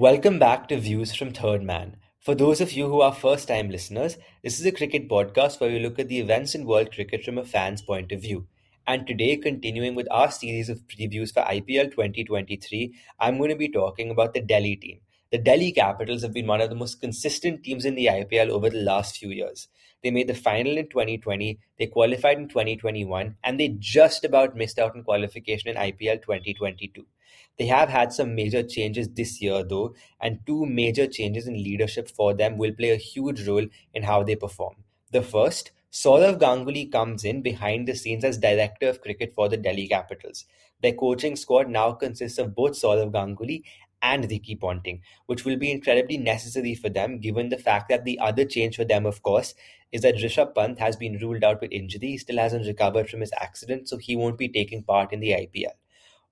Welcome back to Views from Third Man. For those of you who are first time listeners, this is a cricket podcast where we look at the events in world cricket from a fan's point of view. And today, continuing with our series of previews for IPL 2023, I'm going to be talking about the Delhi team. The Delhi Capitals have been one of the most consistent teams in the IPL over the last few years. They made the final in 2020, they qualified in 2021, and they just about missed out on qualification in IPL 2022. They have had some major changes this year, though, and two major changes in leadership for them will play a huge role in how they perform. The first, Sourav Ganguly comes in behind the scenes as director of cricket for the Delhi Capitals. Their coaching squad now consists of both Sourav Ganguly and Ricky Ponting, which will be incredibly necessary for them given the fact that the other change for them, of course, is that Rishabh Pant has been ruled out with injury. He still hasn't recovered from his accident, so he won't be taking part in the IPL.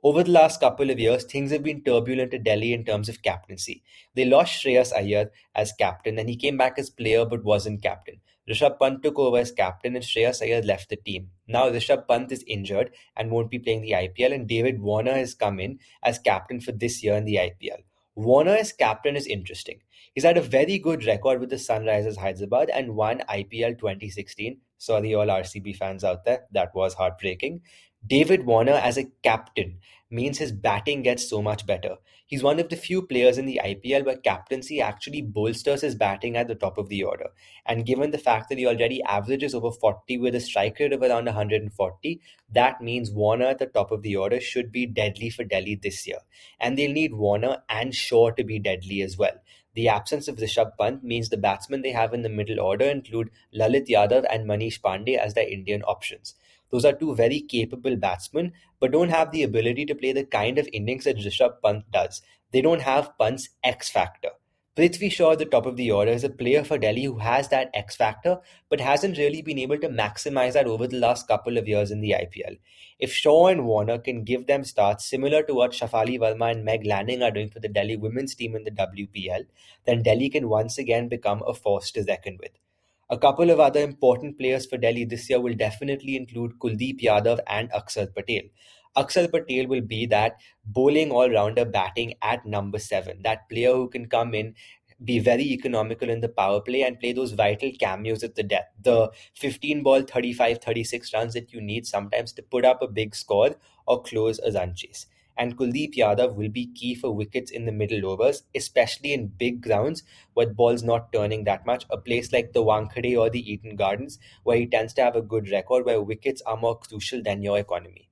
Over the last couple of years, things have been turbulent at Delhi in terms of captaincy. They lost Shreyas Iyer as captain, and he came back as player but wasn't captain. Rishabh Pant took over as captain, and Shreyas Iyer left the team. Now Rishabh Pant is injured and won't be playing the IPL, and David Warner has come in as captain for this year in the IPL. Warner as captain is interesting. He's had a very good record with the Sunrisers Hyderabad and won IPL 2016. Sorry, all RCB fans out there, that was heartbreaking. David Warner as a captain means his batting gets so much better. He's one of the few players in the IPL where captaincy actually bolsters his batting at the top of the order. And given the fact that he already averages over 40 with a strike rate of around 140, that means Warner at the top of the order should be deadly for Delhi this year. And they'll need Warner and Shaw to be deadly as well. The absence of Rishabh Pant means the batsmen they have in the middle order include Lalit Yadav and Manish Pandey as their Indian options. Those are two very capable batsmen, but don't have the ability to play the kind of innings that Rishabh Pant does. They don't have Pant's X factor. Prithvi Shaw at the top of the order is a player for Delhi who has that X factor, but hasn't really been able to maximize that over the last couple of years in the IPL. If Shaw and Warner can give them starts similar to what Shafali Verma and Meg Lanning are doing for the Delhi women's team in the WPL, then Delhi can once again become a force to reckon with. A couple of other important players for Delhi this year will definitely include Kuldeep Yadav and Akshar Patel. Akshar Patel will be that bowling all rounder batting at number seven, that player who can come in, be very economical in the power play and play those vital cameos at the death. The 15 ball, 35, 36 runs that you need sometimes to put up a big score or close a run chase and Kuldeep Yadav will be key for wickets in the middle overs, especially in big grounds with balls not turning that much. A place like the Wankhede or the Eden Gardens, where he tends to have a good record, where wickets are more crucial than your economy.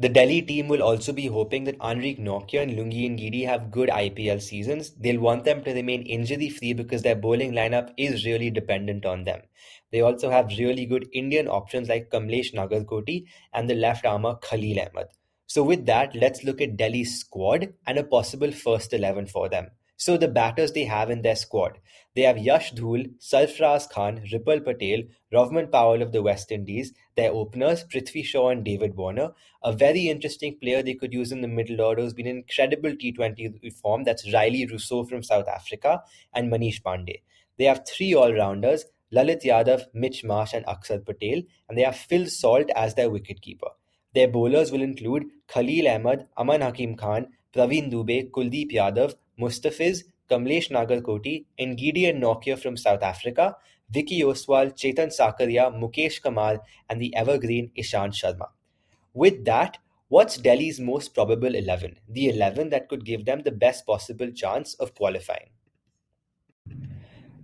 The Delhi team will also be hoping that Anrich Nortje and Lungi Ngidi have good IPL seasons. They'll want them to remain injury free because their bowling lineup is really dependent on them. They also have really good Indian options like Kamlesh Nagarkoti and the left armer Khalil Ahmed. So with that, let's look at Delhi's squad and a possible first 11 for them. So the batters they have in their squad. They have Yash Dhull, Sarfaraz Khan, Ripal Patel, Rovman Powell of the West Indies, their openers, Prithvi Shaw and David Warner. A very interesting player they could use in the middle order has been incredible T20 form. That's Rilee Rossouw from South Africa and Manish Pandey. They have three all-rounders, Lalit Yadav, Mitch Marsh and Akshar Patel, and they have Phil Salt as their wicketkeeper. Their bowlers will include Khalil Ahmed, Aman Hakim Khan, Praveen Dubey, Kuldeep Yadav, Mustafiz, Kamlesh Nagarkoti, and Gideon Nortje from South Africa, Vicky Ostwal, Chetan Sakariya, Mukesh Kamal, and the evergreen Ishant Sharma. With that, what's Delhi's most probable 11? The 11 that could give them the best possible chance of qualifying.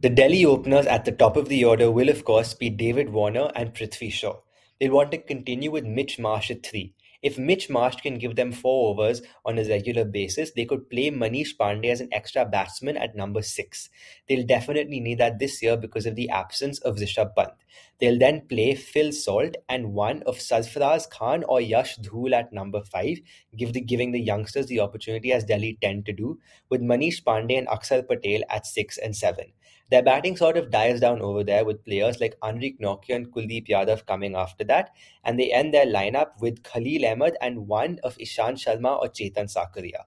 The Delhi openers at the top of the order will, of course, be David Warner and Prithvi Shaw. They'll want to continue with Mitch Marsh at three. If Mitch Marsh can give them four overs on a regular basis, they could play Manish Pandey as an extra batsman at number six. They'll definitely need that this year because of the absence of Rishabh Pant. They'll then play Phil Salt and one of Sarfaraz Khan or Yash Dhull at number five, give the, giving the youngsters the opportunity as Delhi tend to do, with Manish Pandey and Akshar Patel at six and seven. Their batting sort of dies down over there with players like Anrich Nortje and Kuldeep Yadav coming after that, and they end their lineup with Khalil Ahmed and one of Ishant Sharma or Chetan Sakariya.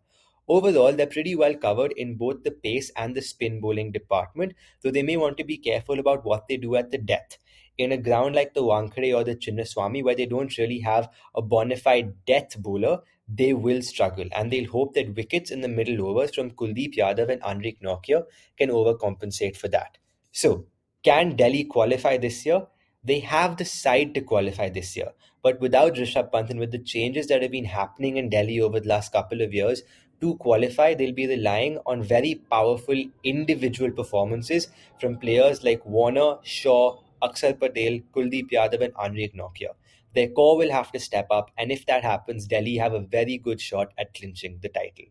Overall, they're pretty well covered in both the pace and the spin bowling department, though they may want to be careful about what they do at the death. In a ground like the Wankhede or the Chinnaswamy, where they don't really have a bona fide death bowler, they will struggle and they'll hope that wickets in the middle overs from Kuldeep Yadav and Anrich Nortje can overcompensate for that. So, can Delhi qualify this year? They have the side to qualify this year. But without Rishabh Pant and with the changes that have been happening in Delhi over the last couple of years, to qualify, they'll be relying on very powerful individual performances from players like Warner, Shaw, Akshar Patel, Kuldeep Yadav, and Anrich Nortje. Their core will have to step up, and if that happens, Delhi have a very good shot at clinching the title.